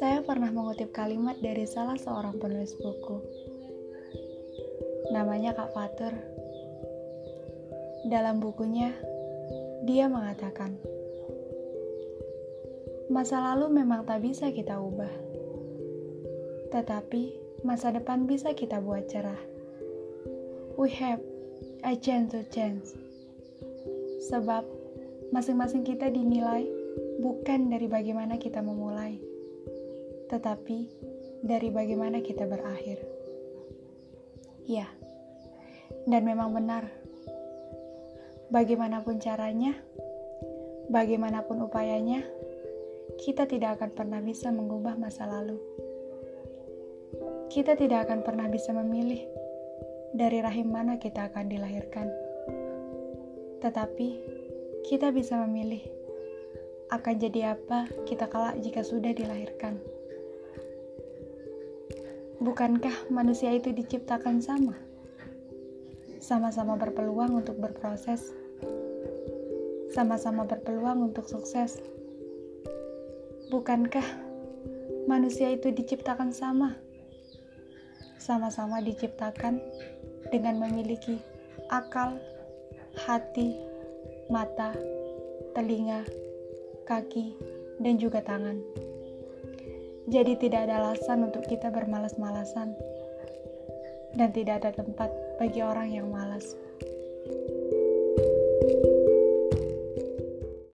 Saya pernah mengutip kalimat dari salah seorang penulis buku. Namanya Kak Fatur. Dalam bukunya, dia mengatakan, "Masa lalu memang tak bisa kita ubah, tetapi masa depan bisa kita buat cerah. We have a chance to change." Sebab masing-masing kita dinilai bukan dari bagaimana kita memulai tetapi dari bagaimana kita berakhir. Ya, dan memang benar. Bagaimanapun caranya, bagaimanapun upayanya, kita tidak akan pernah bisa mengubah masa lalu. Kita tidak akan pernah bisa memilih dari rahim mana kita akan dilahirkan. Tetapi kita bisa memilih akan jadi apa kita kelak jika sudah dilahirkan. Bukankah manusia itu diciptakan sama? Sama-sama berpeluang untuk berproses, sama-sama berpeluang untuk sukses. Bukankah manusia itu diciptakan sama? Sama-sama diciptakan dengan memiliki akal, hati, mata, telinga, kaki, dan juga tangan. Jadi tidak ada alasan untuk kita bermalas-malasan. Dan tidak ada tempat bagi orang yang malas.